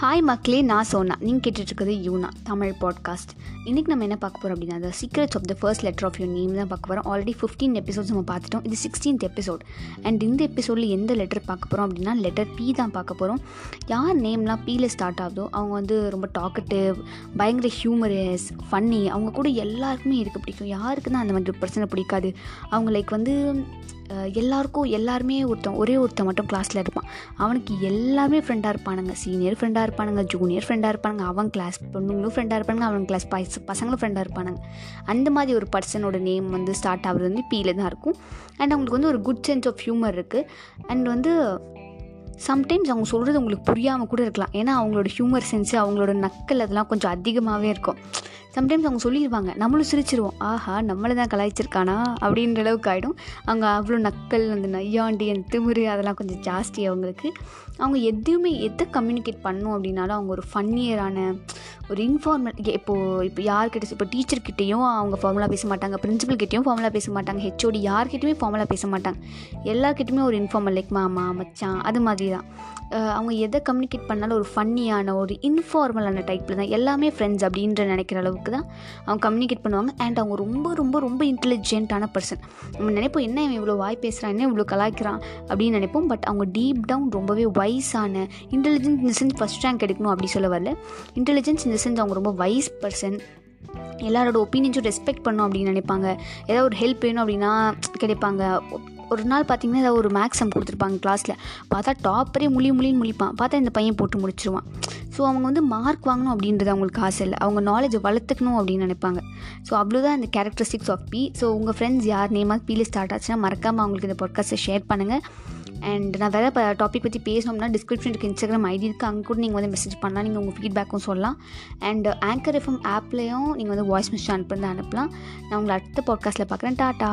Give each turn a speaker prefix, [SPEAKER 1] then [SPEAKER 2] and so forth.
[SPEAKER 1] Hi மக்களே நான் சோனா. நீங்கள் கேட்டுட்ருக்குது யூனா தமிழ் பாட்காஸ்ட் இன்றைக்கி நம்ம என்ன பார்க்க போகிறோம் அப்படின்னா the secrets of the first letter of your name தான் பார்க்க போகிறோம் ஆல்ரெடி ஃபிஃப்டீன் எபிசோட்ஸ் நம்ம பார்த்துட்டோம். இது சிக்ஸ்டீன்த் எபிசோட் அண்ட் இந்த எபிசோடில் எந்த லெட்டர் பார்க்க போகிறோம் அப்படின்னா லெட்டர் பி தான் பார்க்க போகிறோம் யார் நேம்லாம் பியில் ஸ்டார்ட் ஆகுதோ அவங்க வந்து ரொம்ப டாக்கட்டிவ் பயங்கர ஹியூமரஸ் ஃபன்னி அவங்க கூட எல்லாருக்குமே இருக்க பிடிக்கும். யாருக்கு தான் அந்த மாதிரி ஒரு பிரச்சனை பிடிக்காது. அவங்க லைக் வந்து எல்லாருக்கும் எல்லாருமே ஒருத்தன் ஒரே ஒருத்தன் மட்டும் கிளாஸில் இருப்பான். அவனுக்கு எல்லாருமே ஃப்ரெண்டாக இருப்பானுங்க. சீனியர் ஃப்ரெண்டாக இருப்பானுங்க ஜூனியர் ஃப்ரெண்டாக இருப்பானுங்க அவன் கிளாஸ் பொண்ணுங்களும் ஃப்ரெண்டாக இருப்பானுங்க அவன் கிளாஸ் பைஸ் பசங்களும் ஃப்ரெண்டாக இருப்பானுங்க. அந்த மாதிரி ஒரு பர்சனோட நேம் வந்து ஸ்டார்ட் ஆகுறது வந்து பீல தான் இருக்கும். அண்ட் அவங்களுக்கு வந்து ஒரு குட் சென்ஸ் ஆஃப் ஹியூமர் இருக்குது அண்ட் வந்து சம்டைம்ஸ் அவங்க சொல்கிறது உங்களுக்கு புரியாமல் கூட இருக்கலாம். ஏன்னா அவங்களோட ஹியூமர் சென்ஸு அவங்களோட நக்கல் அதெல்லாம் கொஞ்சம் அதிகமாகவே இருக்கும். சம்டைம்ஸ் அவங்க சொல்லிடுவாங்க நம்மளும் சிரிச்சிருவோம். ஆஹா நம்மளை தான் கலாய்ச்சிருக்கானா? அப்படின்ற அளவுக்கு ஆகிடும் அவங்க அவ்வளோ நக்கல் அந்த நையாண்டி அந்த திமிரு அதெல்லாம் கொஞ்சம் ஜாஸ்தி அவங்களுக்கு. அவங்க எதையுமே எதை கம்யூனிகேட் பண்ணும் அப்படின்னாலும் அவங்க ஒரு ஃபன்னியரான ஒரு இன்ஃபார்மல் இப்போது இப்போ யார்கிட்ட இப்போ டீச்சர்கிட்டையும் அவங்க ஃபார்முலா பேச மாட்டாங்க. பிரின்சிபல் கிட்டேயும் ஃபார்முலா பேச மாட்டாங்க. ஹெச்ஓடி யார்கிட்டையுமே ஃபார்முலா பேச மாட்டாங்க. எல்லாருக்கிட்டையுமே ஒரு இன்ஃபார்மல் லைக் மாமா மச்சான் அது மாதிரி தான். அவங்க எதை கம்யூனிகேட் பண்ணாலும் ஒரு ஃபன்னியான ஒரு இன்ஃபார்மலான டைப்பில் தான் எல்லாமே ஃப்ரெண்ட்ஸ் அப்படின்ற நினைக்கிற அளவுக்கு தான் அவங்க கம்யூனிகேட் பண்ணுவாங்க. அண்ட் அவங்க ரொம்ப ரொம்ப ரொம்ப இன்டெலிஜென்ட்டான பர்சன் நம்ம நினைப்போம் என்ன இவன் இவ்வளோ வாய் பேசுகிறான் என்ன இவ்வளோ கலாய்க்கிறான்? அப்படின்னு நினைப்போம். பட் அவங்க டீப் டவுன் ரொம்பவே வைஸான இன்டெலிஜென்ஸ் இந்த சென்ஸ் ஃபஸ்ட் ரேங்க் எடுக்கணும் அப்படி சொல்ல வரல. இன்டெலிஜென்ஸ் இந்த சென்ஸ் அவங்க ரொம்ப வைஸ் பர்சன் எல்லாரோட ஒப்பீனியன்ஸும் ரெஸ்பெக்ட் பண்ணும் அப்படின்னு நினைப்பாங்க. ஏதாவது ஒரு ஹெல்ப் வேணும் அப்படின்னா கிடைப்பாங்க. ஒரு நாள் பார்த்தீங்கன்னா ஏதாவது ஒரு மேக்ஸ் சம் கொடுத்துருப்பாங்க கிளாஸில் பார்த்தா டாப்பரே முழி முழின்னு முழிப்பான். பார்த்தா இந்த பையன் போட்டு முடிச்சிருவான். ஸோ அவங்க வந்து மார்க் வாங்கணும் அப்படின்றது அவங்களுக்கு ஆசை இல்லை. அவங்க நாலேஜை வளர்த்துக்கணும் அப்படின்னு நினைப்பாங்க. ஸோ அவ்வளோதான் இந்த கேரக்டரிஸ்டிக்ஸ் ஆஃப் பி ஸோ உங்கள் ஃப்ரெண்ட்ஸ் யார்? நேமாக பீல ஸ்டார்ட் ஆச்சுன்னா மறக்காமல் அவங்களுக்கு இந்த பாட்காஸ்ட்டை ஷேர் பண்ணுங்கள் அண்ட் நான் வேறு இப்போ டாபிக் பற்றி பேசணும்னா டிஸ்கிரிப்ஷன் இருக்குது இன்ஸ்டாகிராம் ஐடி இருக்குது அங்கே கூட நீங்கள் வந்து மெசேஜ் பண்ணலாம். நீங்கள் உங்கள் ஃபீட்பேக்கும் சொல்லலாம். அண்ட் ஆங்கர் எஃப்எம் ஆப்லேயும் நீங்கள் வந்து வாய்ஸ் மெசேஜ் அனுப்புறது அனுப்பலாம். நான் உங்களை அடுத்த பாட்காஸ்ட்டில் பார்க்குறேன். டாட்டா